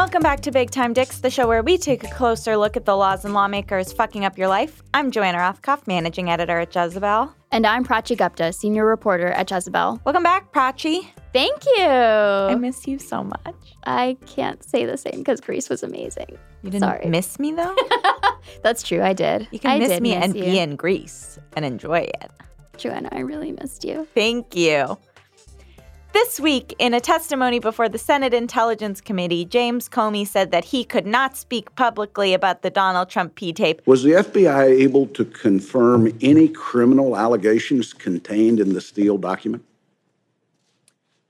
Welcome back to Big Time Dicks, the show where we take a closer look at the laws and lawmakers fucking up your life. I'm Joanna Rothkopf, managing editor at Jezebel. And I'm Prachi Gupta, senior reporter at Jezebel. Welcome back, Prachi. Thank you. I miss you so much. I can't say the same because Greece was amazing. You didn't Sorry. miss me though? That's true. I did. You can I miss me miss and you. be in Greece and enjoy it. Joanna, I really missed you. Thank you. This week, in a testimony before the Senate Intelligence Committee, James Comey said that he could not speak publicly about the Donald Trump P tape. Was the FBI able to confirm any criminal allegations contained in the Steele document?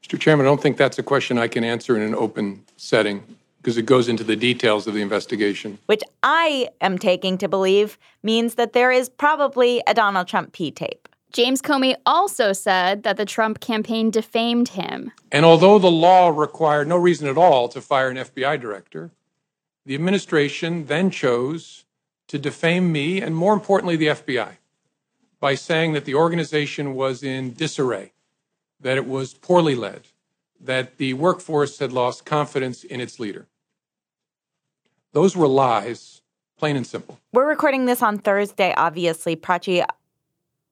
Mr. Chairman, I don't think that's a question I can answer in an open setting because it goes into the details of the investigation. which I am taking to believe means that there is probably a Donald Trump P tape. James Comey also said that the Trump campaign defamed him. And although the law required no reason at all to fire an FBI director, the administration then chose to defame me and, more importantly, the FBI by saying that the organization was in disarray, that it was poorly led, that the workforce had lost confidence in its leader. Those were lies, plain and simple. We're recording this on Thursday, obviously, Prachi,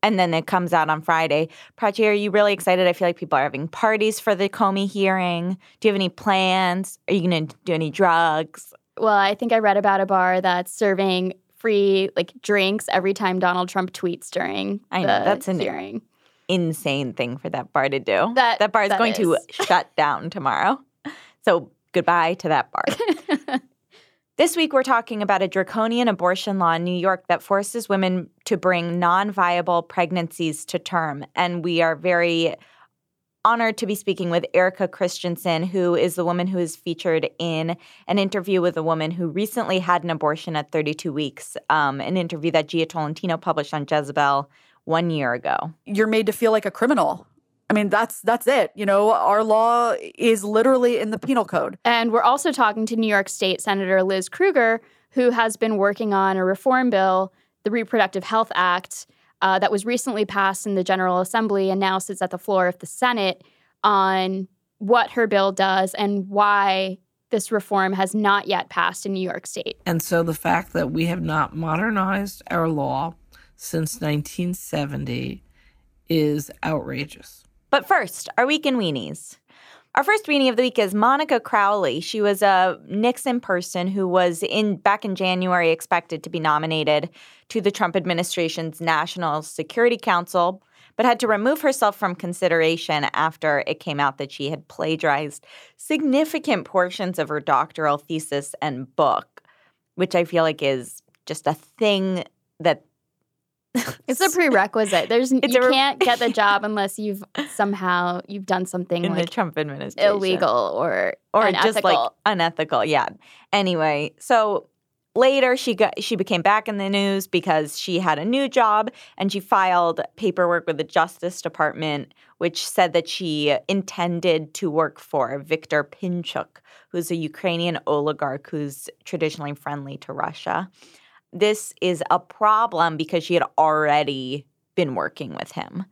and then it comes out on Friday. Prachi, are you really excited? I feel like people are having parties for the Comey hearing. Do you have any plans? Are you going to do any drugs? Well, I think I read about a bar that's serving free like drinks every time Donald Trump tweets during I know, the that's an- hearing. Insane thing for that bar to do. That- that bar is that going to shut down tomorrow. So goodbye to that bar. This week, we're talking about a draconian abortion law in New York that forces women to bring non viable pregnancies to term. And we are very honored to be speaking with Erica Christensen, who is the woman who is featured in an interview with a woman who recently had an abortion at 32 weeks, um, an interview that Jia Tolentino published on Jezebel one year ago. you're made to feel like a criminal. I mean, that's that's it. You know, our law is literally in the penal code. And we're also talking to New York State Senator Liz Krueger, who has been working on a reform bill, the Reproductive Health Act, uh, that was recently passed in the General Assembly and now sits at the floor of the Senate on what her bill does and why this reform has not yet passed in New York State. And so the fact that we have not modernized our law since 1970 is outrageous. But first, our week in weenies. Our first weenie of the week is Monica Crowley. She was a Nixon person who was in back in January expected to be nominated to the Trump administration's National Security Council, but had to remove herself from consideration after it came out that she had plagiarized significant portions of her doctoral thesis and book, which I feel like is just a thing that It's a prerequisite. There's It's you re- can't get the job unless you've somehow you've done something in the Trump administration illegal or or unethical. just like unethical. Yeah. Anyway, so later she got she became back in the news because she had a new job and she filed paperwork with the Justice Department which said that she intended to work for Viktor Pinchuk, who's a Ukrainian oligarch who's traditionally friendly to Russia. This is a problem because she had already been working with him.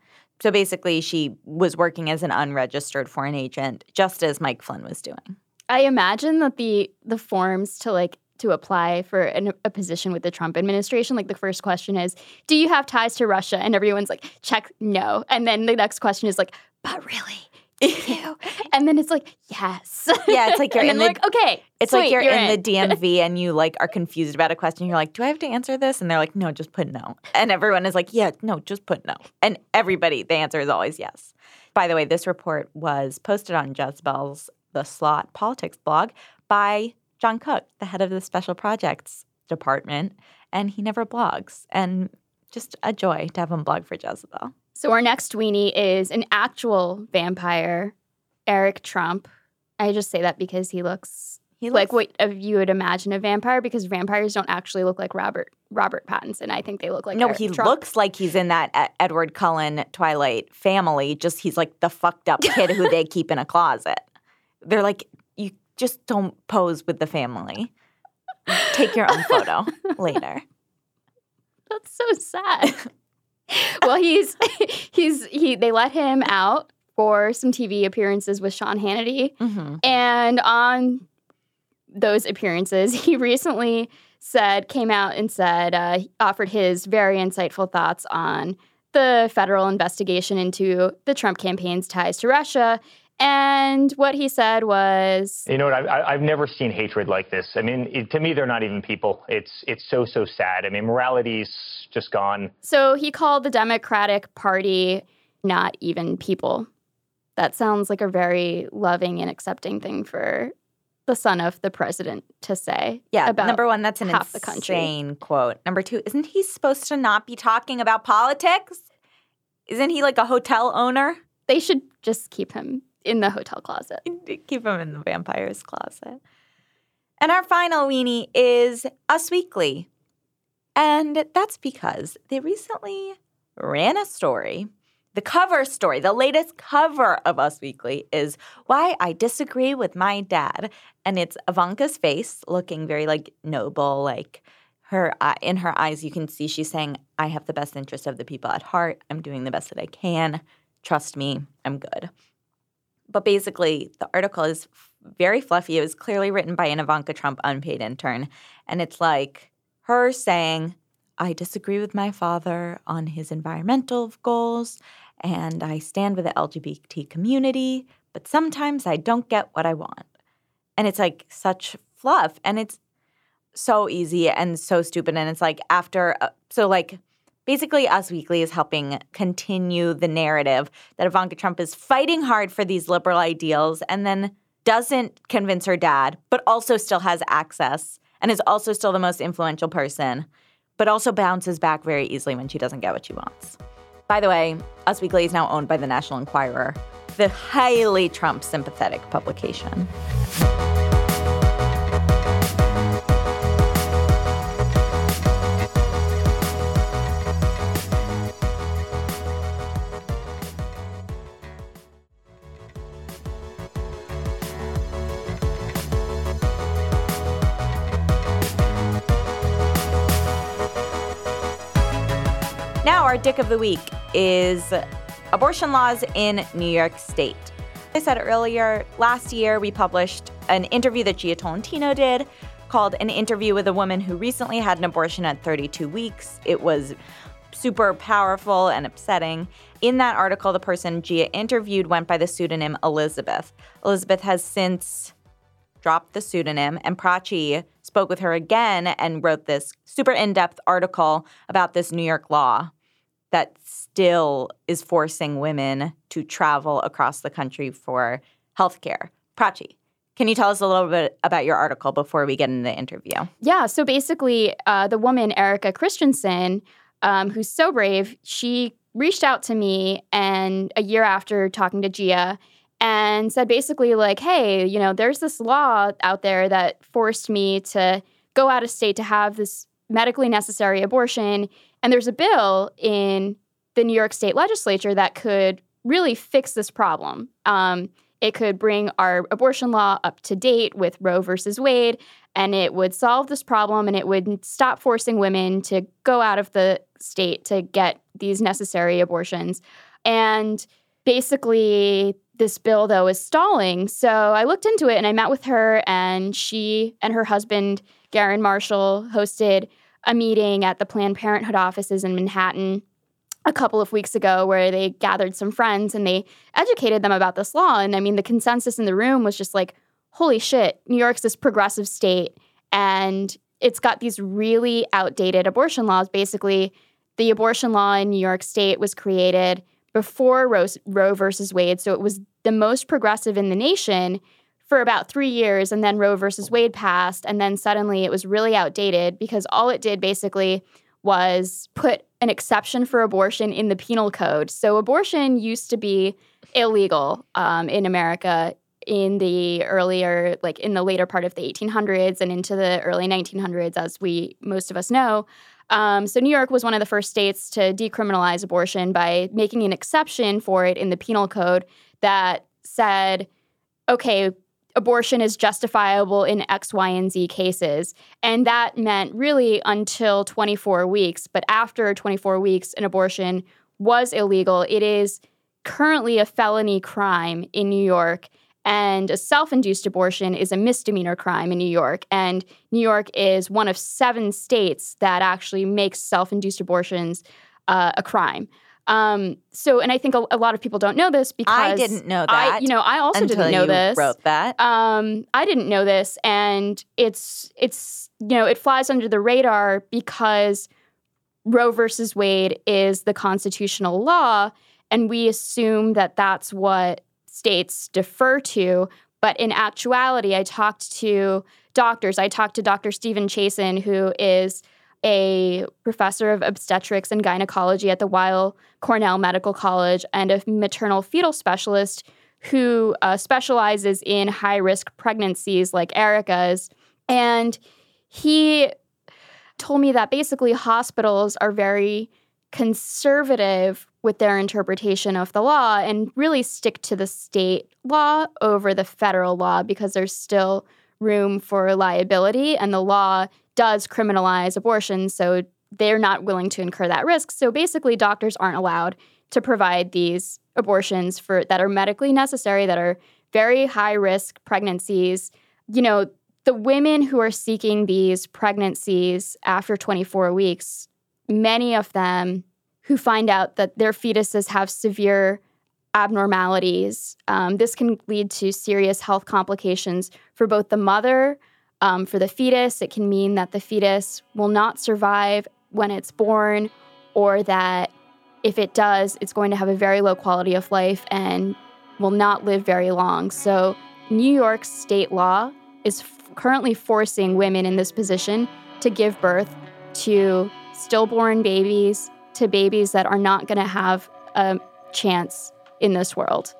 So basically, she was working as an unregistered foreign agent, just as Mike Flynn was doing. I imagine that the the forms to like to apply for an, a position with the Trump administration, like the first question is, "Do you have ties to Russia?" And everyone's like, "Check, no." And then the next question is like, "But really, you?" and then it's like, "Yes." Yeah, it's like you're and in the- like, okay, It's sweet, like you're, in, in. the DMV and you like are confused about a question. You're like, "Do I have to answer this?" And they're like, "No, just put no." And everyone is like, "Yeah, no, just put no." And everybody, the answer is always yes. By the way, this report was posted on Jezebel's The Slot Politics blog by John Cook, the head of the Special Projects Department, and he never blogs. And just a joy to have him blog for Jezebel. So our next weenie is an actual vampire, Eric Trump. I just say that because he looks He like what you would imagine a vampire because vampires don't actually look like Robert Robert Pattinson. I think they look like no, Eric he Trump. looks like he's in that Edward Cullen Twilight family. Just he's like the fucked up kid who they keep in a closet. They're like, you just don't pose with the family. Take your own photo later. That's so sad. well, he's he's he they let him out for some TV appearances with Sean Hannity hmm and on those appearances, he recently said, came out and said, uh, offered his very insightful thoughts on the federal investigation into the Trump campaign's ties to Russia. And what he said was, you know what? I've, I've never seen hatred like this. I mean, it, to me, they're not even people. It's it's so so sad. I mean, morality's just gone. So he called the Democratic Party not even people. That sounds like a very loving and accepting thing for the son of the president to say. Yeah, about number one, that's an half the country. insane quote. Number two, isn't he supposed to not be talking about politics? Isn't he like a hotel owner? They should just keep him in the hotel closet. Keep them in the vampire's closet. And our final weenie is Us Weekly. And that's because they recently ran a story. The cover story, the latest cover of Us Weekly is Why I Disagree with My Dad. And it's Ivanka's face looking very like noble, like her in her eyes you can see she's saying I have the best interest of the people at heart. I'm doing the best that I can. Trust me, I'm good. But basically, the article is very fluffy. It was clearly written by an Ivanka Trump unpaid intern. And it's like her saying, I disagree with my father on his environmental goals, and I stand with the LGBT community, but sometimes I don't get what I want. And it's like such fluff. And it's so easy and so stupid. And it's like after, uh, so like, Basically, Us Weekly is helping continue the narrative that Ivanka Trump is fighting hard for these liberal ideals and then doesn't convince her dad, but also still has access and is also still the most influential person, but also bounces back very easily when she doesn't get what she wants. By the way, Us Weekly is now owned by the National Enquirer, the highly Trump sympathetic publication. Our dick of the week is abortion laws in New York State. I said earlier, last year we published an interview that Jia Tolentino did called An Interview with a Woman Who Recently Had an Abortion at 32 Weeks. It was super powerful and upsetting. In that article, the person Jia interviewed went by the pseudonym Elizabeth. Elizabeth has since dropped the pseudonym, and Prachi spoke with her again and wrote this super in depth article about this New York law that still is forcing women to travel across the country for healthcare. Prachi, can you tell us a little bit about your article before we get into the interview? Yeah. So basically, uh, the woman, Erica Christensen, um, who's so brave, she reached out to me and a year after talking to Jia and said basically, like, hey, you know, there's this law out there that forced me to go out of state to have this medically necessary abortion. And there's a bill in the New York State legislature that could really fix this problem. Um, it could bring our abortion law up to date with Roe versus Wade, and it would solve this problem and it would stop forcing women to go out of the state to get these necessary abortions. And basically, this bill, though, is stalling. So I looked into it and I met with her, and she and her husband, Garron Marshall, hosted a meeting at the Planned Parenthood offices in Manhattan a couple of weeks ago where they gathered some friends and they educated them about this law. And I mean, the consensus in the room was just like, holy shit, New York's this progressive state and it's got these really outdated abortion laws. Basically, the abortion law in New York State was created before Roe, Roe versus Wade. So it was the most progressive in the nation for about three years. And then Roe versus Wade passed. And then suddenly it was really outdated because all it did basically was put an exception for abortion in the penal code. So abortion used to be illegal um, in America in the earlier, like in the later part of the 1800s and into the early 1900s, as we most of us know. Um, so, New York was one of the first states to decriminalize abortion by making an exception for it in the penal code that said, okay, abortion is justifiable in X, Y, and Z cases. And that meant really until 24 weeks. But after 24 weeks, an abortion was illegal. It is currently a felony crime in New York. And a self induced abortion is a misdemeanor crime in New York. And New York is one of seven states that actually makes self induced abortions uh, a crime. Um, so, and I think a, a, lot of people don't know this because I didn't know that. I, you know, I also didn't know this. Wrote that. Um, I didn't know this, and it's it's you know it flies under the radar because Roe versus Wade is the constitutional law, and we assume that that's what states defer to. But in actuality, I talked to doctors. I talked to Dr. Stephen Chasen, who is a professor of obstetrics and gynecology at the Weill Cornell Medical College and a maternal fetal specialist who uh, specializes in high risk pregnancies like Erica's. And he told me that basically hospitals are very conservative with their interpretation of the law and really stick to the state law over the federal law because there's still room for liability and the law does criminalize abortion, so they're not willing to incur that risk. So basically, doctors aren't allowed to provide these abortions for that are medically necessary, that are very high risk pregnancies. You know, the women who are seeking these pregnancies after 24 weeks, many of them who find out that their fetuses have severe abnormalities. Um, this can lead to serious health complications for both the mother, um, for the fetus, it can mean that the fetus will not survive when it's born, or that if it does, it's going to have a very low quality of life and will not live very long. So, New York state law is f- currently forcing women in this position to give birth to stillborn babies, to babies that are not going to have a chance in this world.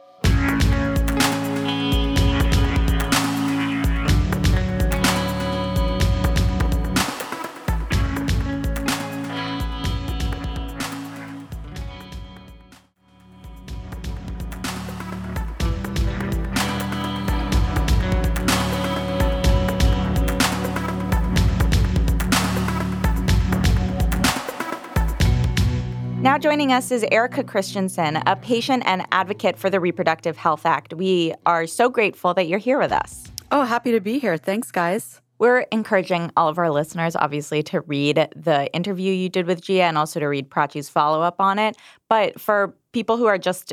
Now joining us is Erica Christensen, a patient and advocate for the Reproductive Health Act. We are so grateful that you're here with us. Oh, happy to be here. Thanks, guys. We're encouraging all of our listeners, obviously, to read the interview you did with Jia and also to read Prachi's follow up on it. But for people who are just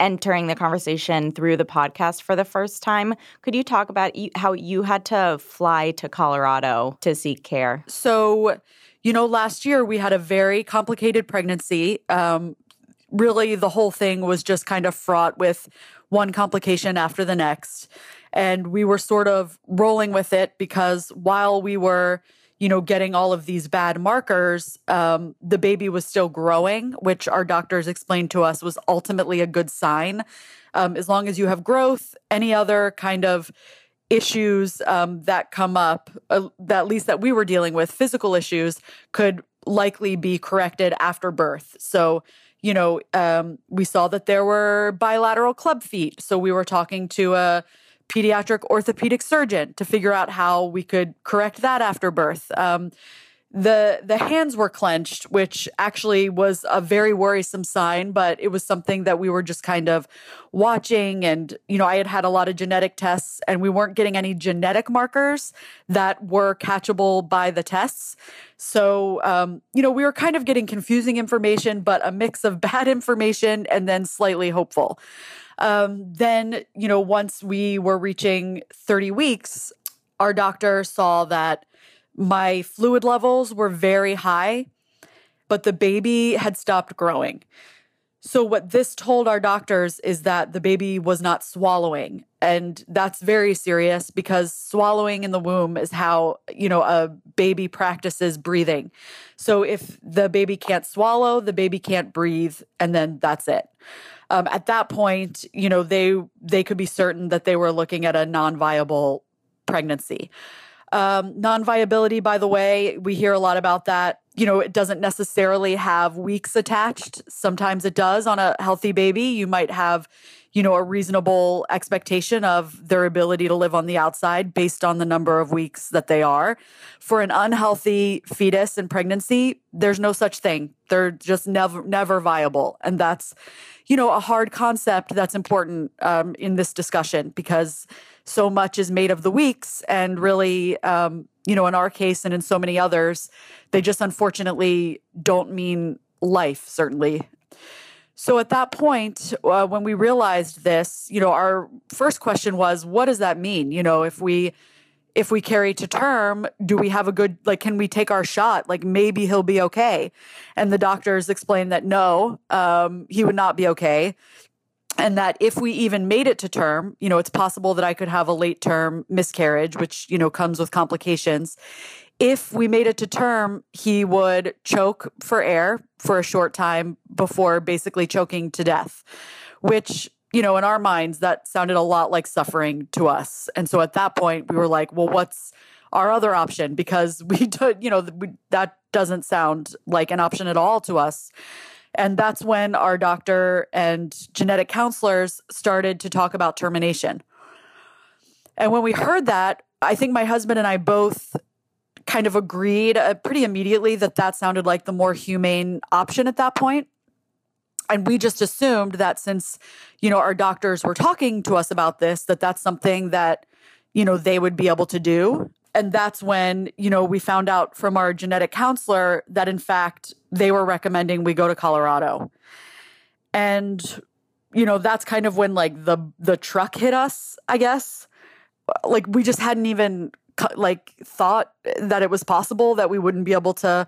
entering the conversation through the podcast for the first time, could you talk about how you had to fly to Colorado to seek care? So, you know, last year we had a very complicated pregnancy. Um, really, the whole thing was just kind of fraught with one complication after the next. And we were sort of rolling with it because while we were, you know, getting all of these bad markers, um, the baby was still growing, which our doctors explained to us was ultimately a good sign. Um, as long as you have growth, any other kind of issues um, that come up, uh, that at least that we were dealing with, physical issues, could likely be corrected after birth. So, you know, um, we saw that there were bilateral club feet. So we were talking to a pediatric orthopedic surgeon to figure out how we could correct that after birth. Um, the the hands were clenched which actually was a very worrisome sign but it was something that we were just kind of watching and you know i had had a lot of genetic tests and we weren't getting any genetic markers that were catchable by the tests. So um, you know we were kind of getting confusing information but a mix of bad information and then slightly hopeful. Um, then you know once we were reaching 30 weeks our doctor saw that my fluid levels were very high, but the baby had stopped growing. So, what this told our doctors is that the baby was not swallowing. And that's very serious because swallowing in the womb is how, you know, a baby practices breathing. So, if the baby can't swallow, the baby can't breathe, and then that's it. Um, at that point, you know, they they could be certain that they were looking at a non-viable pregnancy. Um, non viability, by the way, we hear a lot about that. You know, it doesn't necessarily have weeks attached. Sometimes it does on a healthy baby. You might have, you know, a reasonable expectation of their ability to live on the outside based on the number of weeks that they are. For an unhealthy fetus in pregnancy, there's no such thing. They're just never never viable, and that's you know a hard concept that's important um, in this discussion because so much is made of the weeks, and really, um, you know, in our case and in so many others, they just unfortunately don't mean life. Certainly, so at that point, uh, when we realized this, you know, our first question was, what does that mean? You know, if we if we carry to term, do we have a good like? Can we take our shot? Like maybe he'll be okay. And the doctors explained that no, um, he would not be okay. And that if we even made it to term, you know, it's possible that I could have a late term miscarriage, which, you know, comes with complications if we made it to term, he would choke for air for a short time before basically choking to death, which, you know, in our minds, that sounded a lot like suffering to us. And so at that point, we were like, well, what's our other option? Because we, do, you know, we, that doesn't sound like an option at all to us. And that's when our doctor and genetic counselors started to talk about termination. And when we heard that, I think my husband and I both kind of agreed uh, pretty immediately that that sounded like the more humane option at that point. and we just assumed that since you know our doctors were talking to us about this that that's something that you know they would be able to do and that's when you know we found out from our genetic counselor that in fact they were recommending we go to Colorado. And you know that's kind of when like the the truck hit us i guess. Like we just hadn't even like thought that it was possible that we wouldn't be able to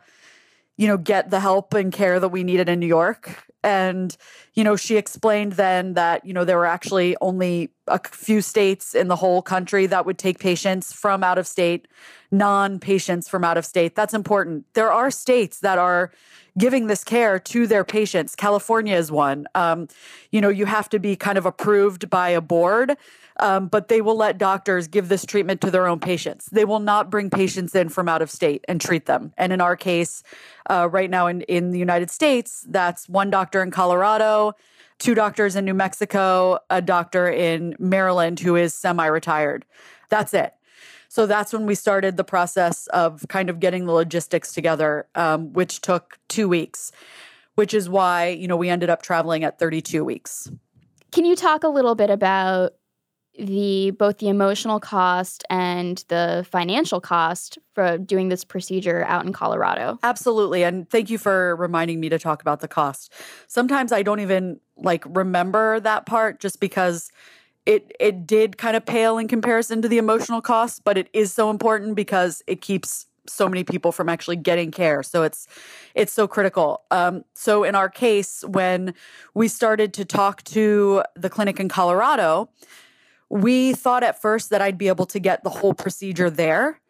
you know get the help and care that we needed in New York. And you know she explained then that you know there were actually only a few states in the whole country that would take patients from out of state non patients from out of state. That's important. There are states that are giving this care to their patients. California is one. Um, you know you have to be kind of approved by a board um, but they will let doctors give this treatment to their own patients. They will not bring patients in from out of state and treat them. And in our case, uh, right now in, in the United States, that's one doctor in Colorado, two doctors in New Mexico, a doctor in Maryland who is semi retired. That's it. So that's when we started the process of kind of getting the logistics together, um, which took two weeks, which is why, you know, we ended up traveling at 32 weeks. Can you talk a little bit about the both the emotional cost and the financial cost for doing this procedure out in Colorado. Absolutely. And thank you for reminding me to talk about the cost. Sometimes I don't even like remember that part just because it it did kind of pale in comparison to the emotional cost, but it is so important because it keeps so many people from actually getting care. So it's it's so critical. Um, so in our case, when we started to talk to the clinic in Colorado, we thought at first that I'd be able to get the whole procedure there,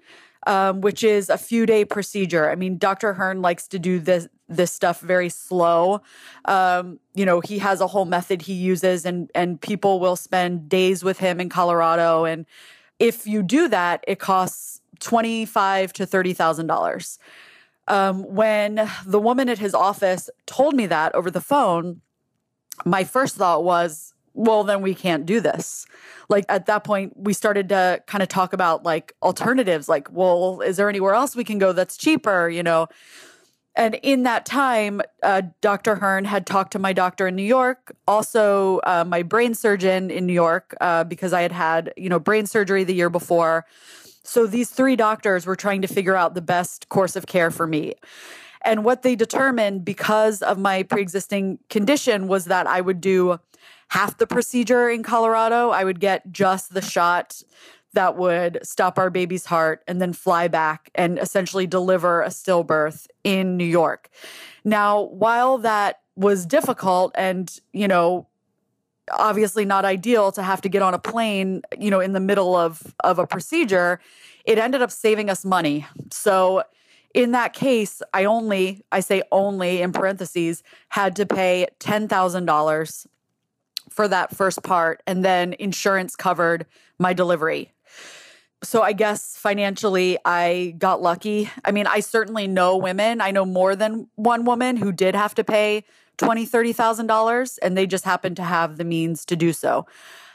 um, which is a few day procedure. I mean, Dr. Hern likes to do this this stuff very slow. Um, you know, he has a whole method he uses, and and people will spend days with him in Colorado. And if you do that, it costs twenty five to thirty thousand dollars. Um, when the woman at his office told me that over the phone, my first thought was, well, then we can't do this. Like at that point, we started to kind of talk about like alternatives, like, well, is there anywhere else we can go that's cheaper, you know? And in that time, uh, Dr. Hern had talked to my doctor in New York, also uh, my brain surgeon in New York, uh, because I had had, you know, brain surgery the year before. So these three doctors were trying to figure out the best course of care for me. And what they determined because of my pre existing condition was that I would do half the procedure in Colorado. I would get just the shot that would stop our baby's heart and then fly back and essentially deliver a stillbirth in New York. Now, while that was difficult and, you know, obviously not ideal to have to get on a plane, you know, in the middle of of a procedure, it ended up saving us money. So, in that case, I only, I say only in parentheses, had to pay $10,000 for that first part and then insurance covered my delivery. So I guess financially I got lucky. I mean, I certainly know women. I know more than one woman who did have to pay twenty, thirty thousand dollars, and they just happened to have the means to do so.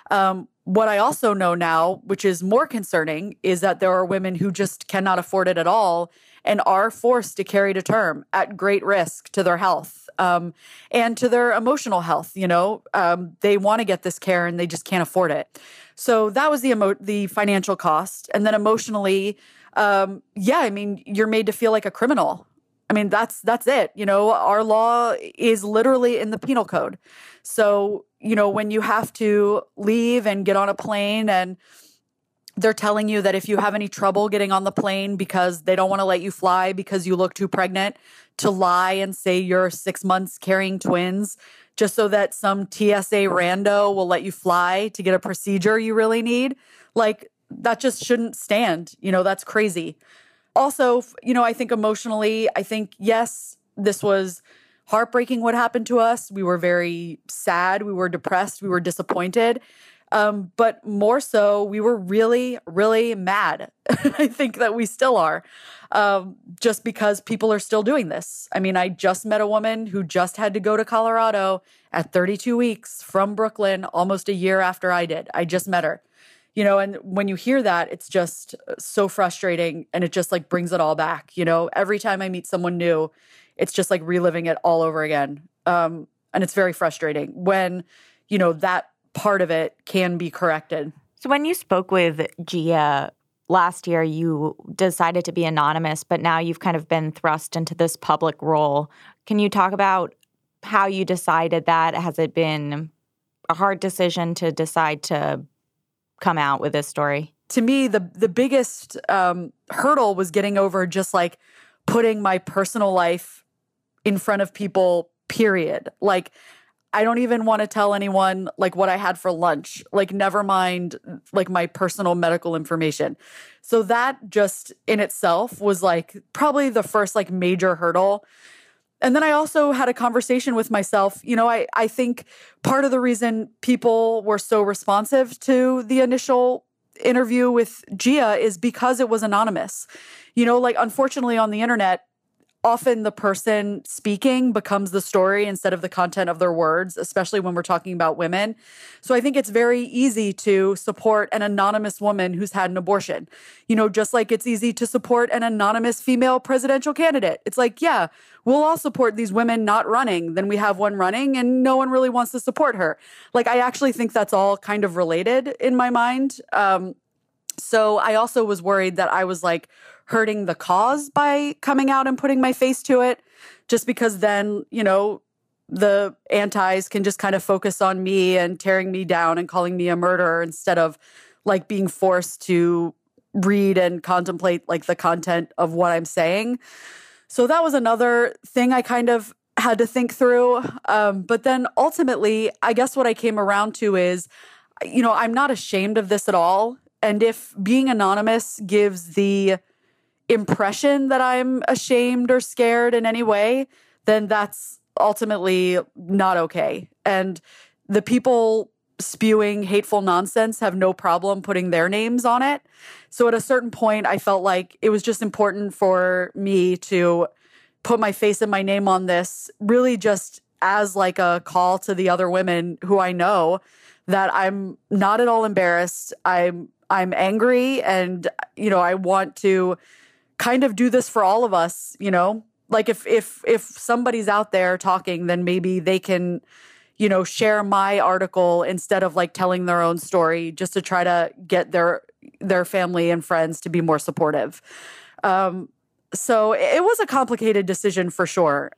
Um, what I also know now, which is more concerning, is that there are women who just cannot afford it at all and are forced to carry to term at great risk to their health um, and to their emotional health. You know, um, they want to get this care and they just can't afford it. So that was the emo- the financial cost, and then emotionally, um, yeah, I mean, you're made to feel like a criminal. I mean, that's that's it. You know, our law is literally in the penal code. So, you know, when you have to leave and get on a plane and they're telling you that if you have any trouble getting on the plane because they don't want to let you fly because you look too pregnant, to lie and say you're six months carrying twins just so that some TSA rando will let you fly to get a procedure you really need. Like, that just shouldn't stand. You know, that's crazy. Also, you know, I think emotionally, I think, yes, this was heartbreaking what happened to us. We were very sad. We were depressed. We were disappointed. Um, but more so, we were really, really mad. I think that we still are, um, just because people are still doing this. I mean, I just met a woman who just had to go to Colorado at 32 weeks from Brooklyn almost a year after I did. I just met her. You know, and when you hear that, it's just so frustrating and it just like brings it all back. You know, every time I meet someone new, it's just like reliving it all over again. Um, and it's very frustrating when, you know, that part of it can be corrected. So when you spoke with Jia last year, you decided to be anonymous, but now you've kind of been thrust into this public role. Can you talk about how you decided that? Has it been a hard decision to decide to come out with this story? To me, the the biggest um, hurdle was getting over just like putting my personal life in front of people. Period. Like I don't even want to tell anyone like what I had for lunch, like never mind like my personal medical information. So that just in itself was like probably the first like major hurdle. And then I also had a conversation with myself. You know, I I think part of the reason people were so responsive to the initial interview with Jia is because it was anonymous. You know, like unfortunately on the internet, often the person speaking becomes the story instead of the content of their words, especially when we're talking about women. So I think it's very easy to support an anonymous woman who's had an abortion. You know, just like it's easy to support an anonymous female presidential candidate. It's like, yeah, we'll all support these women not running. Then we have one running and no one really wants to support her. Like, I actually think that's all kind of related in my mind. Um, so I also was worried that I was like hurting the cause by coming out and putting my face to it, just because then, you know, the antis can just kind of focus on me and tearing me down and calling me a murderer instead of like being forced to read and contemplate like the content of what I'm saying. So that was another thing I kind of had to think through. Um, but then ultimately, I guess what I came around to is, you know, I'm not ashamed of this at all. And if being anonymous gives the impression that I'm ashamed or scared in any way, then that's ultimately not okay. And the people spewing hateful nonsense have no problem putting their names on it. So at a certain point, I felt like it was just important for me to put my face and my name on this, really just as like a call to the other women who I know that I'm not at all embarrassed. I'm I'm angry and you know, I want to kind of do this for all of us, you know? Like if if if somebody's out there talking, then maybe they can you know, share my article instead of like telling their own story just to try to get their their family and friends to be more supportive. Um so it was a complicated decision for sure.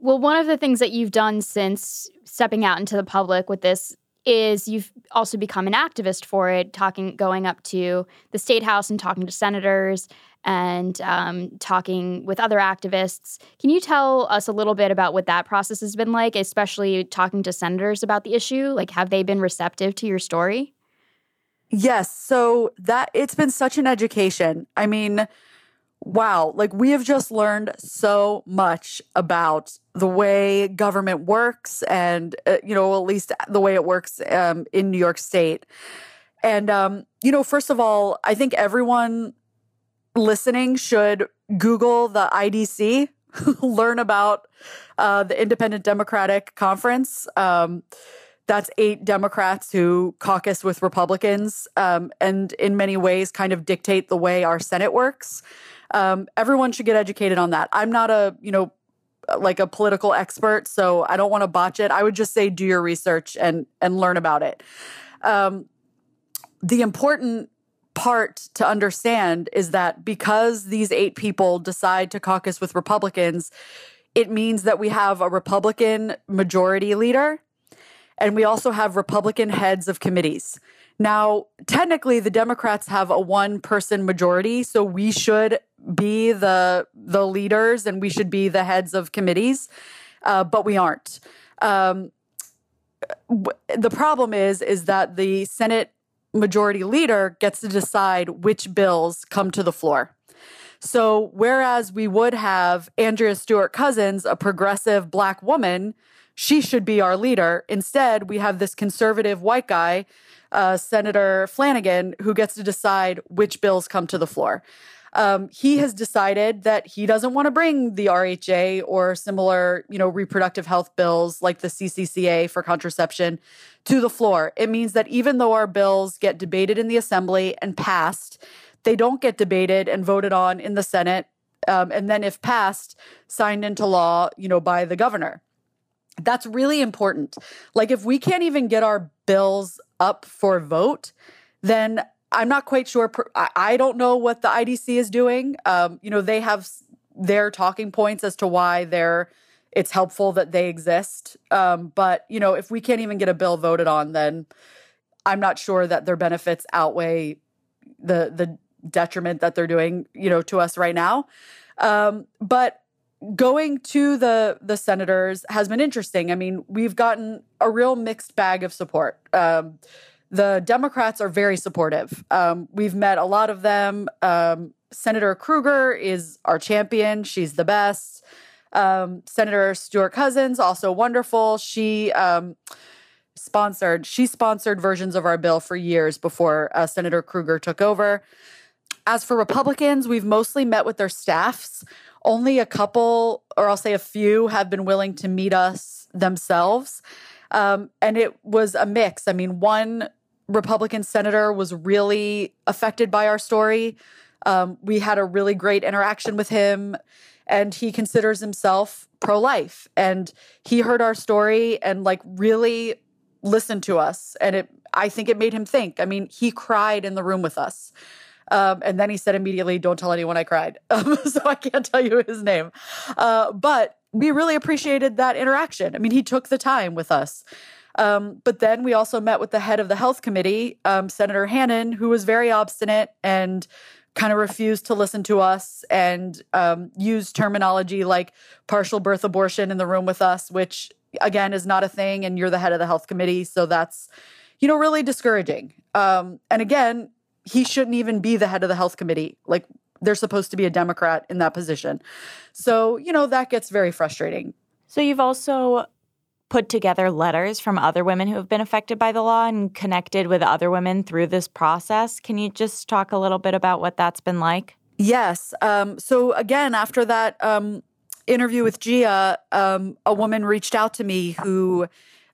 Well, one of the things that you've done since stepping out into the public with this is you've also become an activist for it, talking, going up to the state house and talking to senators and um, talking with other activists. Can you tell us a little bit about what that process has been like, especially talking to senators about the issue? Like, have they been receptive to your story? Yes. So that it's been such an education. I mean, wow, like we have just learned so much about the way government works and, uh, you know, at least the way it works um, in New York State. And, um, you know, first of all, I think everyone listening should Google the IDC learn about uh, the Independent Democratic Conference. Um, that's eight Democrats who caucus with Republicans um, and, in many ways, kind of dictate the way our Senate works. Um, everyone should get educated on that. I'm not a, you know, like a political expert, so I don't want to botch it. I would just say do your research and and learn about it. Um, the important part to understand is that because these eight people decide to caucus with Republicans, it means that we have a Republican majority leader and we also have Republican heads of committees. Now, technically, the Democrats have a one person majority, so we should be the the leaders and we should be the heads of committees, uh, but we aren't. Um, the problem is is that the Senate majority leader gets to decide which bills come to the floor. So, whereas we would have Andrea Stewart Cousins, a progressive black woman, she should be our leader. Instead, we have this conservative white guy, uh, Senator Flanagan, who gets to decide which bills come to the floor. Um, he has decided that he doesn't want to bring the RHA or similar, you know, reproductive health bills like the CCCA for contraception to the floor. It means that even though our bills get debated in the assembly and passed, they don't get debated and voted on in the Senate. Um, and then, if passed, signed into law, you know, by the governor. That's really important. Like, if we can't even get our bills up for vote, then I'm not quite sure. I don't know what the IDC is doing. Um, you know, they have their talking points as to why they're it's helpful that they exist. Um, but you know, if we can't even get a bill voted on, then I'm not sure that their benefits outweigh the the detriment that they're doing, you know, to us right now. Um, but going to the the senators has been interesting. I mean, we've gotten a real mixed bag of support. Um, the Democrats are very supportive. Um, we've met a lot of them. Um, Senator Krueger is our champion. She's the best. Um, Senator Stewart Cousins, also wonderful. She um, sponsored she sponsored versions of our bill for years before uh, Senator Krueger took over. As for Republicans, we've mostly met with their staffs. Only a couple, or I'll say a few, have been willing to meet us themselves. Um, and it was a mix. I mean, one Republican senator was really affected by our story. Um, we had a really great interaction with him, and he considers himself pro life. And he heard our story and, like, really listened to us. And it, I think it made him think. I mean, he cried in the room with us. Um, and then he said immediately, Don't tell anyone I cried. Um, so I can't tell you his name. Uh, but we really appreciated that interaction. I mean, he took the time with us. Um, but then we also met with the head of the health committee, um, Senator Hannon, who was very obstinate and kind of refused to listen to us and um, used terminology like partial birth abortion in the room with us, which again is not a thing. And you're the head of the health committee. So that's, you know, really discouraging. Um, and again, he shouldn't even be the head of the health committee. Like they're supposed to be a Democrat in that position. So, you know, that gets very frustrating. So you've also put together letters from other women who have been affected by the law and connected with other women through this process. Can you just talk a little bit about what that's been like? Yes. Um, so, again, after that um, interview with Jia, um, a woman reached out to me who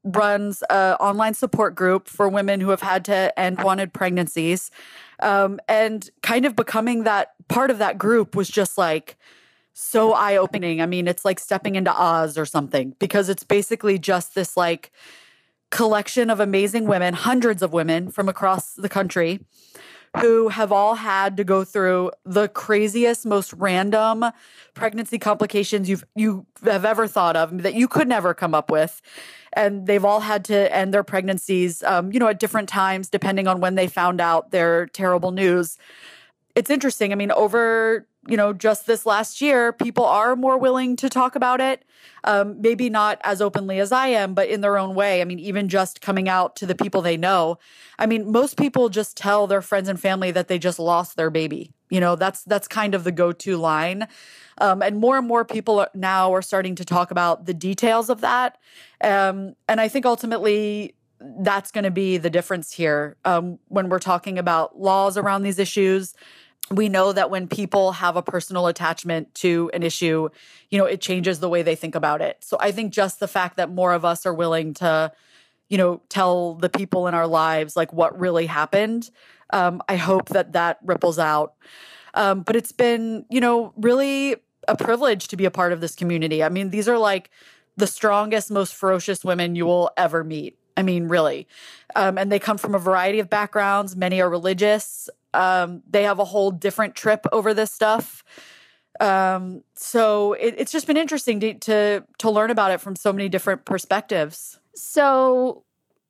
runs an online support group for women who have had to end wanted pregnancies. Um, and kind of becoming that part of that group was just like so eye opening. I mean, it's like stepping into Oz or something because it's basically just this like collection of amazing women, hundreds of women from across the country who have all had to go through the craziest, most random pregnancy complications you've you have ever thought of that you could never come up with. And they've all had to end their pregnancies, um, you know, at different times, depending on when they found out their terrible news. It's interesting. I mean, over you know, just this last year, people are more willing to talk about it. Um, maybe not as openly as I am, but in their own way. I mean, even just coming out to the people they know. I mean, most people just tell their friends and family that they just lost their baby. You know, that's that's kind of the go-to line. Um, and more and more people are, now are starting to talk about the details of that. Um, and I think ultimately that's going to be the difference here um, when we're talking about laws around these issues we know that when people have a personal attachment to an issue, you know, it changes the way they think about it. So I think just the fact that more of us are willing to, you know, tell the people in our lives like what really happened, um, I hope that that ripples out. Um, but it's been, you know, really a privilege to be a part of this community. I mean, these are like the strongest, most ferocious women you will ever meet. I mean, really. Um, and they come from a variety of backgrounds. Many are religious. Um, they have a whole different trip over this stuff. Um, so it, it's just been interesting to, to to learn about it from so many different perspectives. So,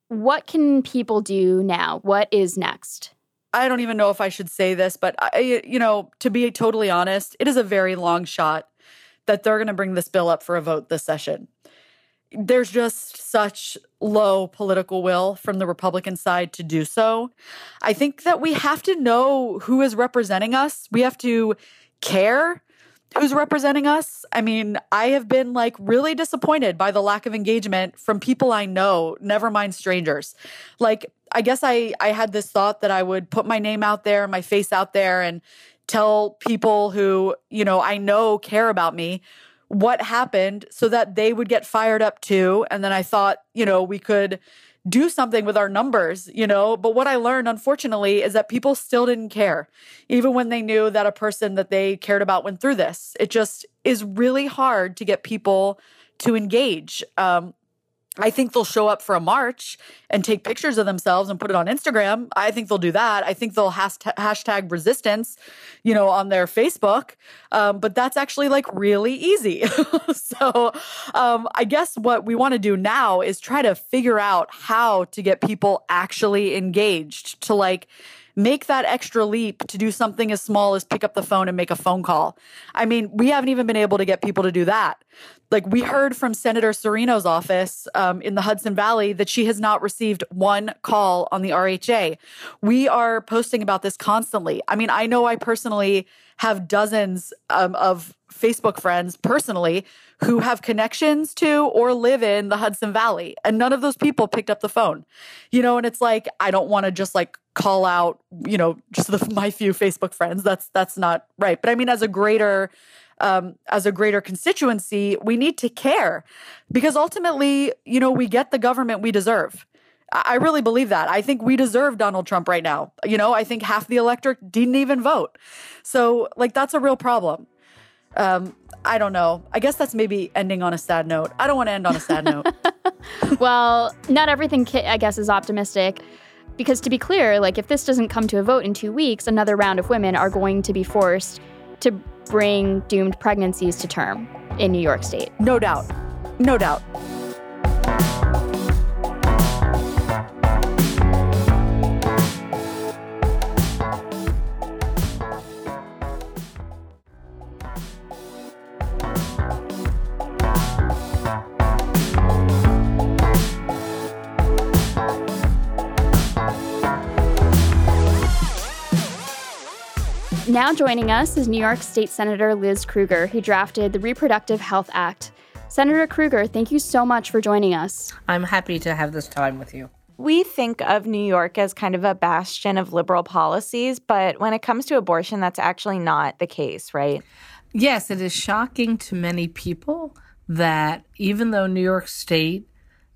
what can people do now? What is next? I don't even know if I should say this, but I, you know, to be totally honest, it is a very long shot that they're going to bring this bill up for a vote this session there's just such low political will from the Republican side to do so. I think that we have to know who is representing us. We have to care who's representing us. I mean, I have been like really disappointed by the lack of engagement from people I know, never mind strangers. Like, I guess I I had this thought that I would put my name out there, my face out there and tell people who, you know, I know care about me what happened so that they would get fired up too. And then I thought, you know, we could do something with our numbers, you know. But what I learned, unfortunately, is that people still didn't care, even when they knew that a person that they cared about went through this. It just is really hard to get people to engage. Um, I think they'll show up for a march and take pictures of themselves and put it on Instagram. I think they'll do that. I think they'll hashtag, hashtag resistance, you know, on their Facebook. Um, but that's actually like really easy. so um, I guess what we want to do now is try to figure out how to get people actually engaged to like make that extra leap to do something as small as pick up the phone and make a phone call. I mean, we haven't even been able to get people to do that. Like we heard from Senator Serino's office um, in the Hudson Valley that she has not received one call on the RHA. We are posting about this constantly. I mean, I know I personally have dozens um, of Facebook friends personally who have connections to or live in the Hudson Valley. And none of those people picked up the phone. You know, and it's like, I don't want to just like call out, you know, just the, my few Facebook friends. That's that's not right. But I mean, as a greater um, as a greater constituency, we need to care because ultimately, you know, we get the government we deserve. I really believe that. I think we deserve Donald Trump right now. You know, I think half the electorate didn't even vote. So, like, that's a real problem. Um, I don't know. I guess that's maybe ending on a sad note. I don't want to end on a sad note. well, not everything, I guess, is optimistic. Because to be clear, like if this doesn't come to a vote in two weeks, another round of women are going to be forced to bring doomed pregnancies to term in New York State. No doubt. No doubt. Now joining us is New York State Senator Liz Krueger, who drafted the Reproductive Health Act. Senator Krueger, thank you so much for joining us. I'm happy to have this time with you. We think of New York as kind of a bastion of liberal policies, but when it comes to abortion, that's actually not the case, right? Yes, it is shocking to many people that even though New York State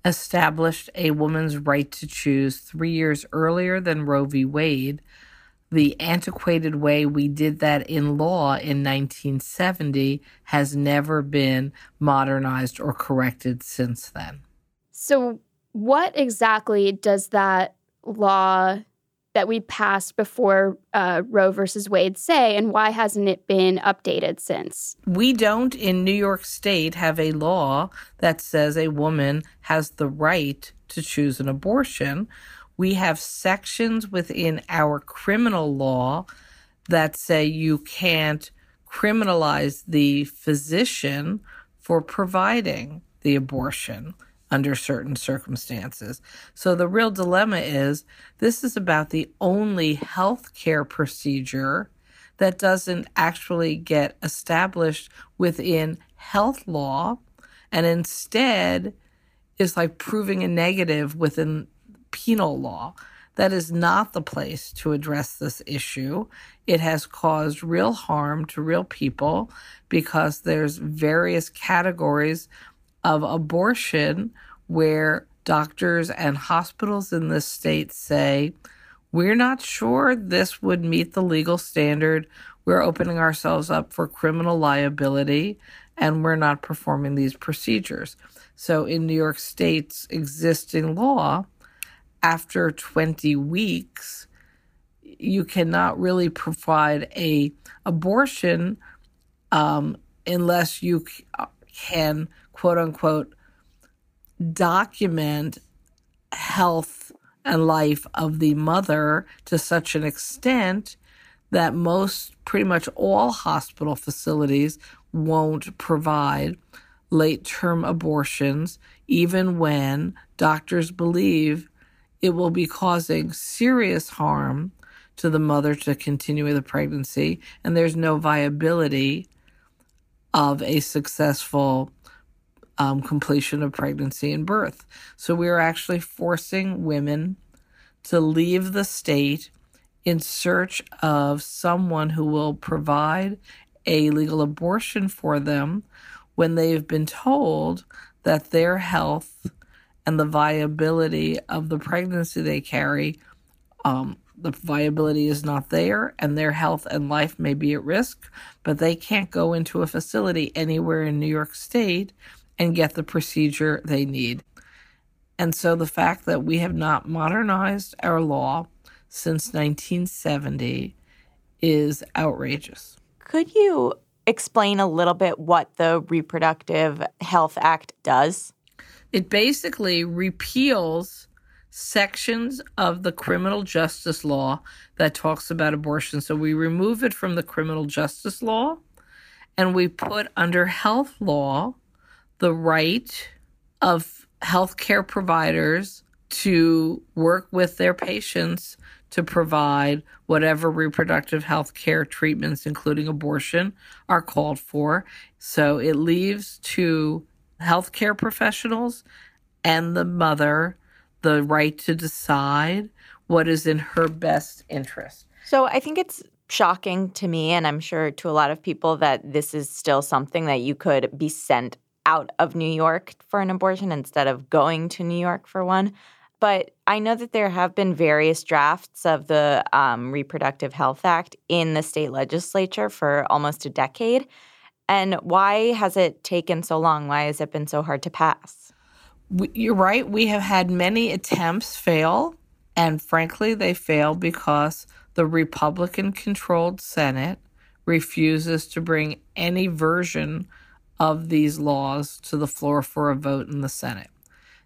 established a woman's right to choose three years earlier than Roe v. Wade, the antiquated way we did that in law in 1970 has never been modernized or corrected since then. So, what exactly does that law that we passed before uh, Roe versus Wade say, and why hasn't it been updated since? We don't in New York State have a law that says a woman has the right to choose an abortion we have sections within our criminal law that say you can't criminalize the physician for providing the abortion under certain circumstances. So the real dilemma is this is about the only healthcare procedure that doesn't actually get established within health law and instead is like proving a negative within penal law. That is not the place to address this issue. It has caused real harm to real people because there's various categories of abortion where doctors and hospitals in this state say, we're not sure this would meet the legal standard. We're opening ourselves up for criminal liability and we're not performing these procedures. So, in New York State's existing law, after 20 weeks, you cannot really provide a abortion um, unless you can quote unquote document health and life of the mother to such an extent that most pretty much all hospital facilities won't provide late term abortions even when doctors believe it will be causing serious harm to the mother to continue the pregnancy and there's no viability of a successful um, completion of pregnancy and birth. So we are actually forcing women to leave the state in search of someone who will provide a legal abortion for them when they've been told that their health and the viability of the pregnancy they carry um, the viability is not there and their health and life may be at risk, but they can't go into a facility anywhere in New York State and get the procedure they need. And so the fact that we have not modernized our law since 1970 is outrageous. Could you explain a little bit what the Reproductive Health Act does? It basically repeals sections of the criminal justice law that talks about abortion. So we remove it from the criminal justice law and we put under health law the right of healthcare providers to work with their patients to provide whatever reproductive health care treatments, including abortion, are called for. So it leaves to healthcare professionals and the mother the right to decide what is in her best interest. So I think it's shocking to me, and I'm sure to a lot of people, that this is still something that you could be sent out of New York for an abortion instead of going to New York for one. But I know that there have been various drafts of the um, Reproductive Health Act in the state legislature for almost a decade. And why has it taken so long? Why has it been so hard to pass? you're right. We have had many attempts fail. And frankly, they fail because the Republican controlled Senate refuses to bring any version of these laws to the floor for a vote in the Senate.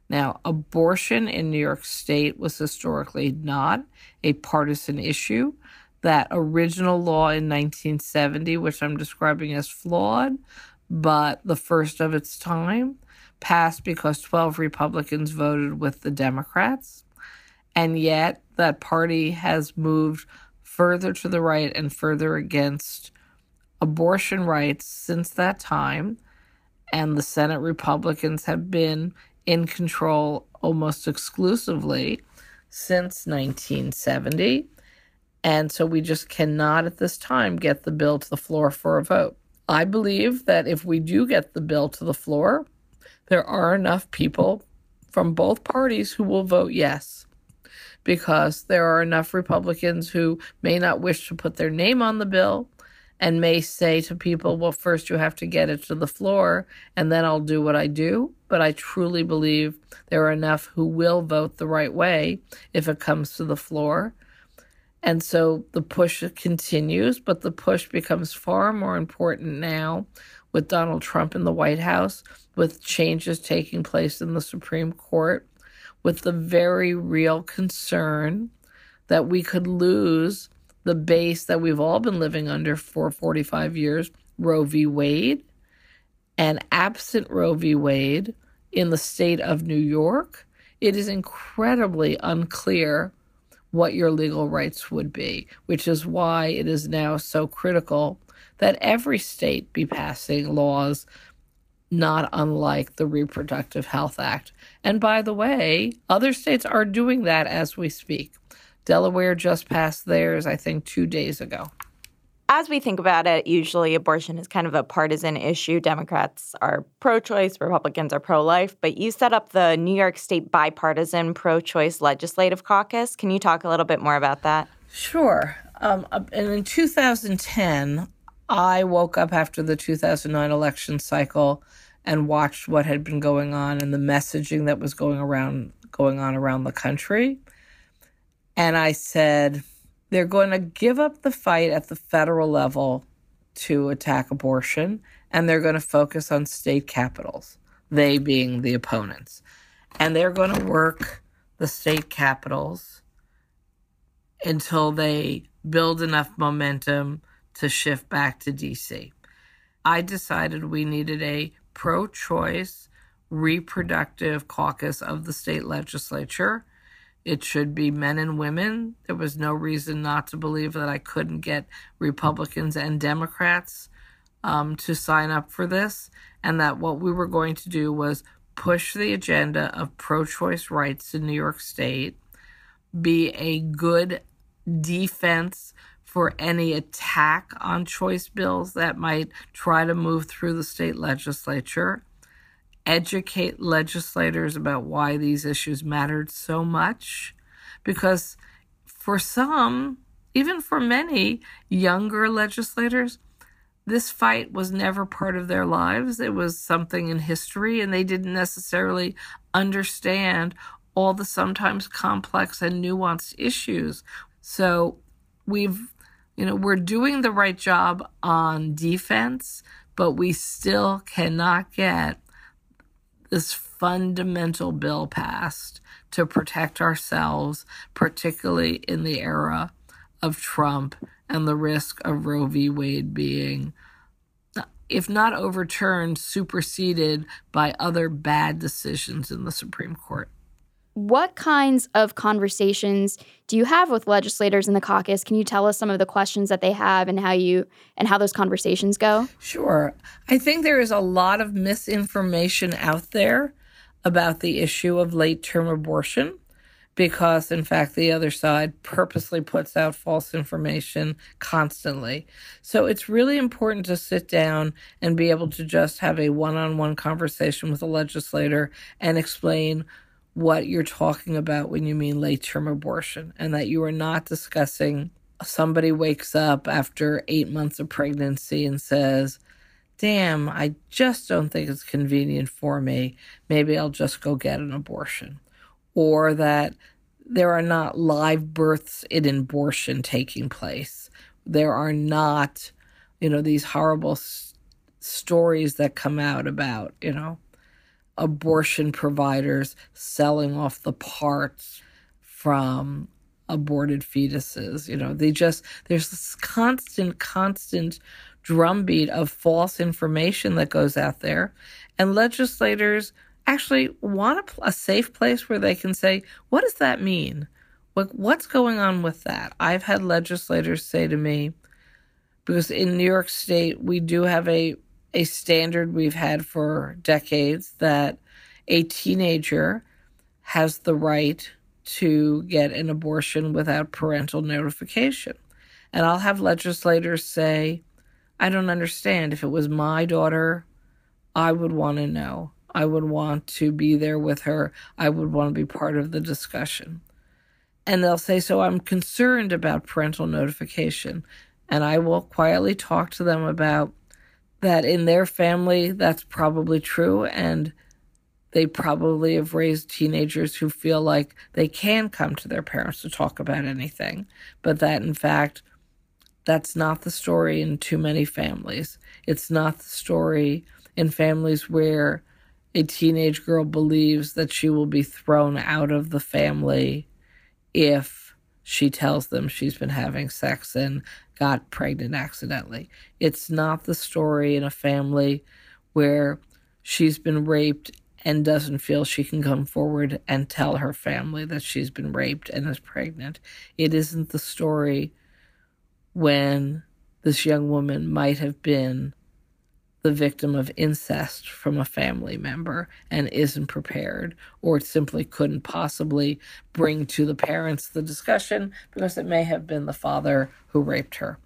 Now, abortion in New York State was historically not a partisan issue. That original law in 1970, which I'm describing as flawed, but the first of its time, passed because 12 Republicans voted with the Democrats. And yet, that party has moved further to the right and further against abortion rights since that time. And the Senate Republicans have been in control almost exclusively since 1970. And so we just cannot at this time get the bill to the floor for a vote. I believe that if we do get the bill to the floor, there are enough people from both parties who will vote yes because there are enough Republicans who may not wish to put their name on the bill and may say to people, well, first you have to get it to the floor and then I'll do what I do. But I truly believe there are enough who will vote the right way if it comes to the floor. And so the push continues, but the push becomes far more important now with Donald Trump in the White House, with changes taking place in the Supreme Court, with the very real concern that we could lose the base that we've all been living under for 45 years, Roe v. Wade. And absent Roe v. Wade in the state of New York, it is incredibly unclear what your legal rights would be, which is why it is now so critical that every state be passing laws not unlike the Reproductive Health Act. And by the way, other states are doing that as we speak. Delaware just passed theirs, I think, two days ago. As we think about it, usually abortion is kind of a partisan issue. Democrats are pro choice, Republicans are pro life. But you set up the New York State Bipartisan Pro Choice Legislative Caucus. Can you talk a little bit more about that? Sure. Um, and in 2010, I woke up after the 2009 election cycle and watched what had been going on and the messaging that was going around going on around the country. And I said, they're going to give up the fight at the federal level to attack abortion, and they're going to focus on state capitals, they being the opponents. And they're going to work the state capitals until they build enough momentum to shift back to DC. I decided we needed a pro choice reproductive caucus of the state legislature it should be men and women. There was no reason not to believe that I couldn't get Republicans and Democrats um, to sign up for this, and that what we were going to do was push the agenda of pro choice rights in New York State, be a good defense for any attack on choice bills that might try to move through the state legislature, educate legislators about why these issues mattered so much. Because for some, even for many younger legislators, this fight was never part of their lives. It was something in history, and they didn't necessarily understand all the sometimes complex and nuanced issues. So we've, you know, we're doing the right job on defense, but we still cannot get this fundamental bill passed to protect ourselves, particularly in the era of Trump and the risk of Roe v. Wade being, if not overturned, superseded by other bad decisions in the Supreme Court what kinds of conversations do you have with legislators in the caucus? Can you tell us some of the questions that they have and how you and how those conversations go? Sure. I think there is a lot of misinformation out there about the issue of late term abortion because in fact the other side purposely puts out false information constantly. So it's really important to sit down and be able to just have a one-on-one conversation with a legislator and explain what you're talking about when you mean late term abortion and that you are not discussing somebody wakes up after eight months of pregnancy and says, Damn, I just don't think it's convenient for me. Maybe I'll just go get an abortion. Or that there are not live births in abortion taking place. There are not, you know, these horrible s- stories that come out about, you know, abortion providers selling off the parts from aborted fetuses. You know, they just, there's this constant, constant drumbeat of false information that goes out there. And legislators actually want a, a safe place where they can say, what does that mean? Like, what's going on with that? I've had legislators say to me, because in New York State, we do have a a standard we've had for decades that a teenager has the right to get an abortion without parental notification. And I'll have legislators say, I don't understand. If it was my daughter, I would want to know. I would want to be there with her. I would want to be part of the discussion. And they'll say, So I'm concerned about parental notification. And I will quietly talk to them about that in their family, that's probably true. And they probably have raised teenagers who feel like they can come to their parents to talk about anything, but that in fact, that's not the story in too many families. It's not the story in families where a teenage girl believes that she will be thrown out of the family if she tells them she's been having sex and got pregnant accidentally. It's not the story in a family where she's been raped and doesn't feel she can come forward and tell her family that she's been raped and is pregnant. It isn't the story when this young woman might have been the victim of incest from a family member and isn't prepared or simply couldn't possibly bring to the parents the discussion because it may have been the father who raped her.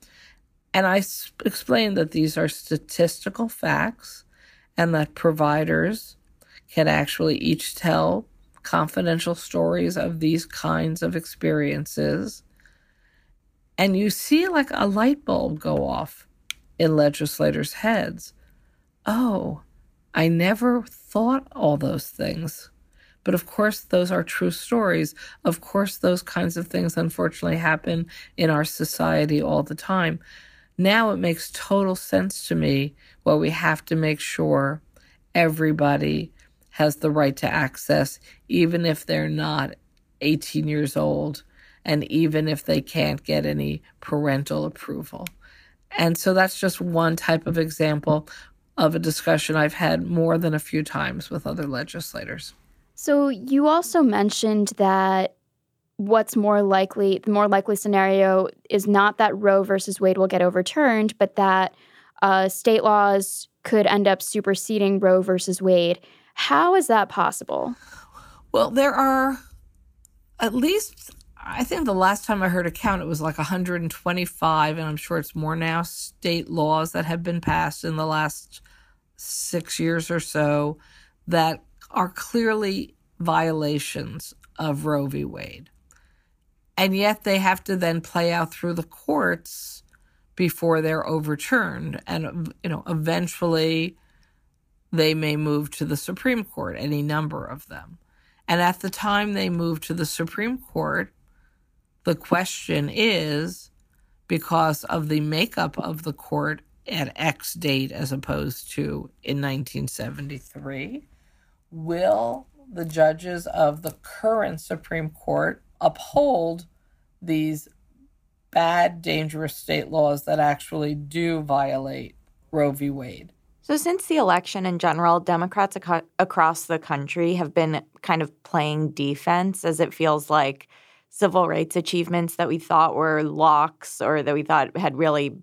And I explained that these are statistical facts and that providers can actually each tell confidential stories of these kinds of experiences. And you see like a light bulb go off in legislators' heads. Oh, I never thought all those things. But of course, those are true stories. Of course, those kinds of things unfortunately happen in our society all the time. Now it makes total sense to me why we have to make sure everybody has the right to access, even if they're not 18 years old and even if they can't get any parental approval. And so that's just one type of example of a discussion I've had more than a few times with other legislators. So you also mentioned that what's more likely, the more likely scenario is not that Roe versus Wade will get overturned, but that uh, state laws could end up superseding Roe versus Wade. How is that possible? Well, there are at least, I think the last time I heard a count, it was like 125, and I'm sure it's more now, state laws that have been passed in the last six years or so that are clearly violations of Roe v. Wade. And yet they have to then play out through the courts before they're overturned. And, you know, eventually they may move to the Supreme Court, any number of them. And at the time they move to the Supreme Court, the question is because of the makeup of the court at X date as opposed to in 1973, will the judges of the current Supreme Court uphold these bad, dangerous state laws that actually do violate Roe v. Wade? So, since the election in general, Democrats ac- across the country have been kind of playing defense as it feels like civil rights achievements that we thought were locks or that we thought had really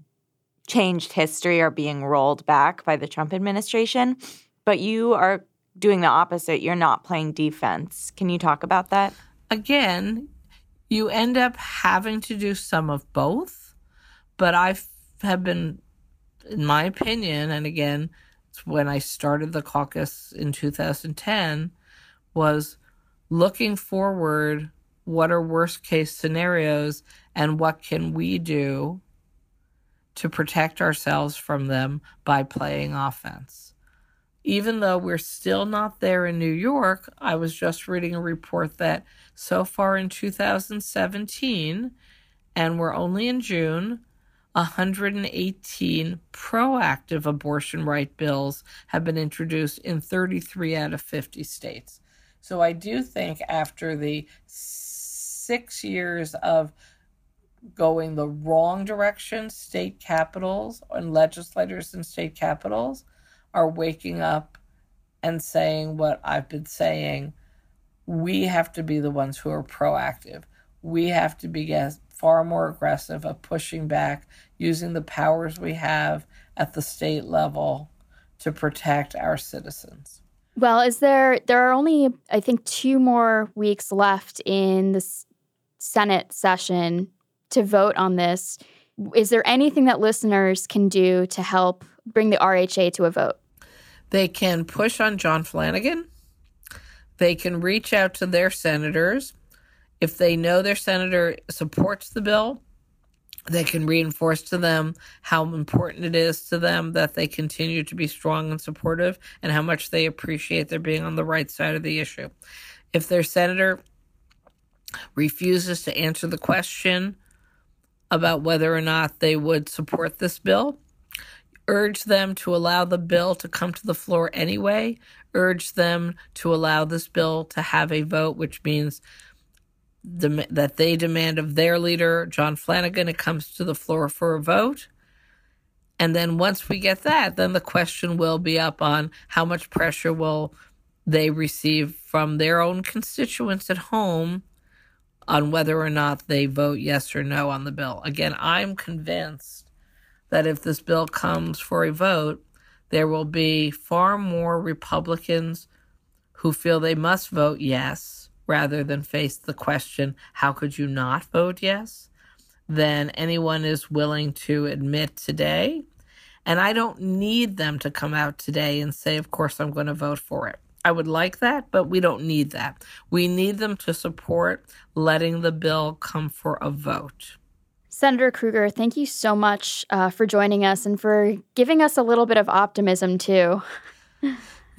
changed history are being rolled back by the Trump administration. But you are doing the opposite. You're not playing defense. Can you talk about that? Again, you end up having to do some of both. But I have been, in my opinion, and again, when I started the caucus in 2010, was looking forward what are worst case scenarios and what can we do to protect ourselves from them by playing offense. Even though we're still not there in New York, I was just reading a report that so far in 2017, and we're only in June, 118 proactive abortion right bills have been introduced in 33 out of 50 states. So I do think after the six years of going the wrong direction, state capitals and legislators in state capitals are waking up and saying what I've been saying. We have to be the ones who are proactive. We have to be far more aggressive of pushing back using the powers we have at the state level to protect our citizens. Well, is there there are only I think two more weeks left in this Senate session to vote on this. Is there anything that listeners can do to help bring the RHA to a vote? They can push on John Flanagan. They can reach out to their senators. If they know their senator supports the bill, they can reinforce to them how important it is to them that they continue to be strong and supportive and how much they appreciate their being on the right side of the issue. If their senator refuses to answer the question about whether or not they would support this bill, urge them to allow the bill to come to the floor anyway, urge them to allow this bill to have a vote, which means dem- that they demand of their leader, John Flanagan, it comes to the floor for a vote. And then once we get that, then the question will be up on how much pressure will they receive from their own constituents at home on whether or not they vote yes or no on the bill. Again, I'm convinced that if this bill comes for a vote, there will be far more Republicans who feel they must vote yes rather than face the question, how could you not vote yes, than anyone is willing to admit today. And I don't need them to come out today and say, of course, I'm going to vote for it. I would like that, but we don't need that. We need them to support letting the bill come for a vote. Senator Krueger, thank you so much uh, for joining us and for giving us a little bit of optimism, too.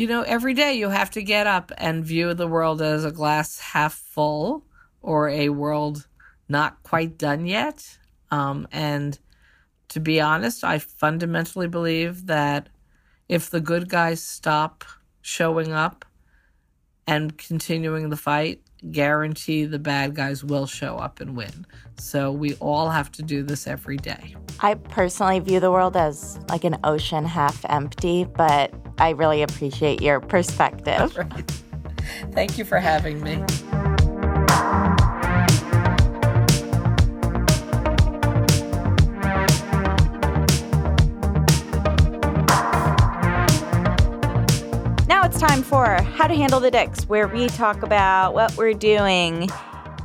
You know, every day you have to get up and view the world as a glass half full or a world not quite done yet. Um, and to be honest, I fundamentally believe that if the good guys stop showing up and continuing the fight, guarantee the bad guys will show up and win. So we all have to do this every day. I personally view the world as like an ocean half empty, but I really appreciate your perspective. Right. Thank you for having me. Time for How to Handle the Dicks, where we talk about what we're doing,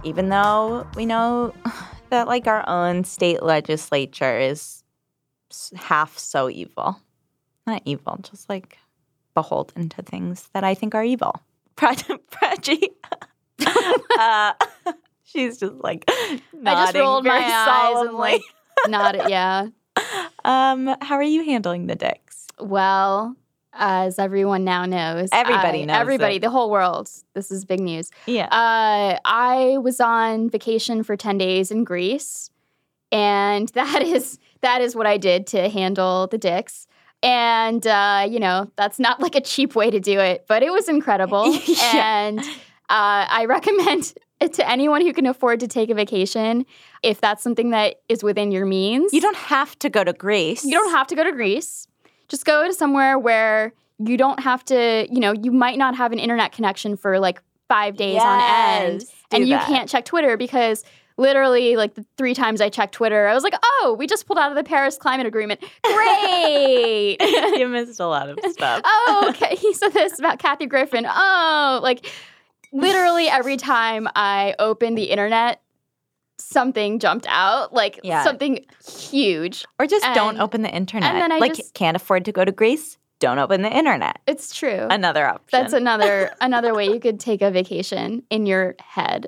even though we know that like our own state legislature is half so evil. Not evil, just like beholden to things that I think are evil. Prachi, uh, she's just like I just rolled my eyes and like nodded. Yeah. Um, how are you handling the dicks? Well, as everyone now knows, Everybody I- knows Everybody, it. the whole world. This is big news. Yeah. Uh, I was on vacation for ten days in Greece, and that is that is what I did to handle the dicks. And uh, you know, that's not like a cheap way to do it, but it was incredible. Yeah. And uh, I recommend it to anyone who can afford to take a vacation if that's something that is within your means. you don't have to go to Greece. You don't have to go to Greece. Just go to somewhere where you don't have to, you know, you might not have an internet connection for like five days on end. And you that. can't check Twitter because literally, like the three times I checked Twitter, I was like, oh, we just pulled out of the Paris Climate Agreement. Great. you missed a lot of stuff. oh, okay. He said this about Kathy Griffin. Oh, like literally every time I open the internet, something jumped out, like Yeah. something huge. Or just don't open the internet. And then I like just- can't afford to go to Greece? Don't open the internet. It's true. Another option. That's another another way you could take a vacation in your head.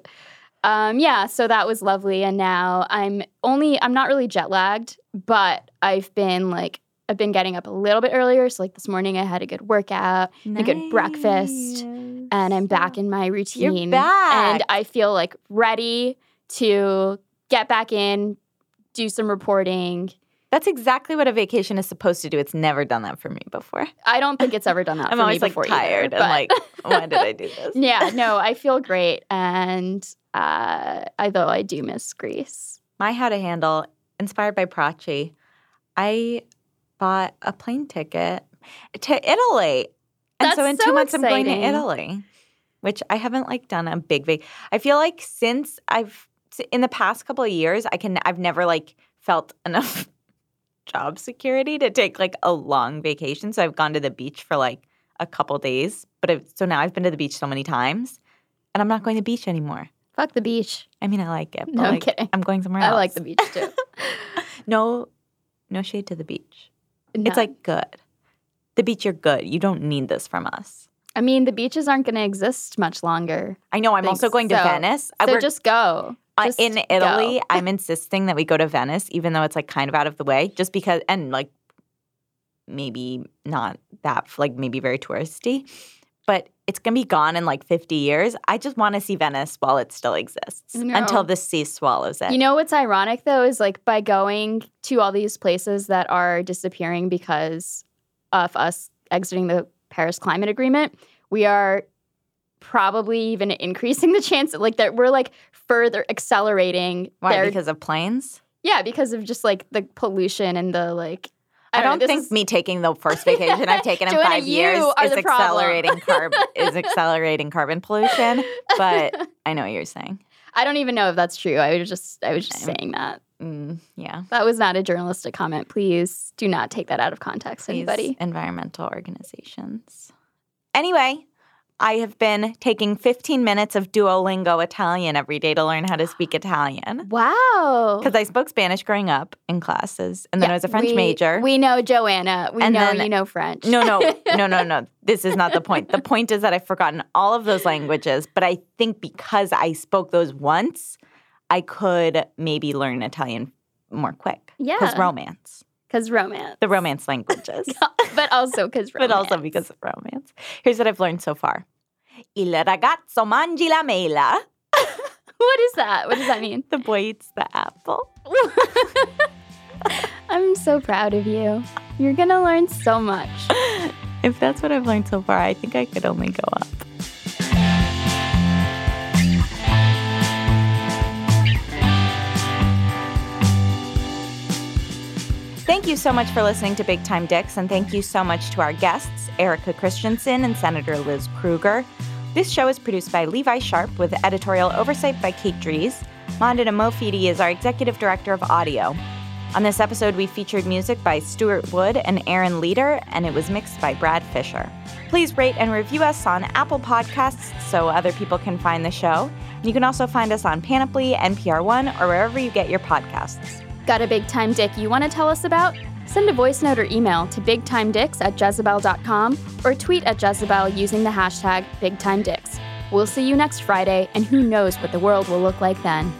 Um, yeah, so that was lovely, and now I'm only I'm not really jet lagged, but I've been like I've been getting up a little bit earlier. So like this morning, I had a good workout, a good breakfast, and I'm back in my routine. You're back. and I feel like ready to get back in, do some reporting. That's exactly what a vacation is supposed to do. It's never done that for me before. I don't think it's ever done that I'm for always me like tired either, but- like, why did I do this? yeah, no, I feel great. And uh, although I do miss Greece. My how to handle, inspired by Prachi, I bought a plane ticket to Italy. And so in so two months I'm going to. Italy, which I haven't like done a big vac. I feel like since I've in the past couple of years, I can I've never like felt enough job security to take like a long vacation. So I've gone to the beach for like a couple days, but I've, so now I've been to the beach so many times, and I'm not going to the beach anymore. Fuck the beach. I mean, I like it. But No, I'm like, kidding. I'm going somewhere else. I like the beach too. no, no shade to the beach. No. It's like good. The beach, you're good. You don't need this from us. I mean, the beaches aren't going to exist much longer. I know. I'm also going to So- Venice. I So work- just go. Just in. Italy. I'm insisting that we go to Venice, even though it's like kind of out of the way, just because, and like maybe not that, like maybe very touristy, but it's gonna be gone in like 50 years. I just want to see Venice while it still exists No. until the sea swallows it. You know what's ironic though is like by going to all these places that are disappearing because of us exiting the Paris Climate Agreement, we are probably even increasing the chance that like that we're like further accelerating Why? their Because of planes? yeah because of just like the pollution and the like I know, don't think is- me taking the first vacation I've taken in Joanna, five years is accelerating carbon is accelerating carbon pollution. But I know what you're saying. I don't even know if that's true. I was just I was just I'm- saying that. Mm, yeah. That was not a journalistic comment. Please do not take that out of context, These anybody. environmental organizations. Anyway, I have been taking 15 minutes of Duolingo Italian every day to learn how to speak Italian. Wow. Because I spoke Spanish growing up in classes, and then Yeah, I was a French we- major. We know Joanna. We And know then- you know French. no, no, no, no, no. This is not the point. The point is that I've forgotten all of those languages, but I think because I spoke those once, I could maybe learn Italian more quick. Yeah. Because romance, Because romance. the romance languages. but also because romance. but also because of romance. Here's what I've learned so far. Il ragazzo mangi la mela. What is that? What does that mean? The boy eats the apple. I'm so proud of you. You're going to learn so much. If that's what I've learned so far, I think I could only go up. Thank you so much for listening to Big Time Dicks, and thank you so much to our guests, Erica Christensen and Senator Liz Krueger. This show is produced by Levi Sharp with editorial oversight by Kate Dries. Mondana Mofidi is our executive director of audio. On this episode, we featured music by Stuart Wood and Aaron Leader, and it was mixed by Brad Fisher. Please rate and review us on Apple Podcasts so other people can find the show. You can also find us on Panoply, NPR One, or wherever you get your podcasts. Got a big time dick you want to tell us about? Send a voice note or email to bigtimedicks at jezebel.com or tweet at Jezebel using the hashtag BigTimeDicks. We'll see you next Friday, and who knows what the world will look like then.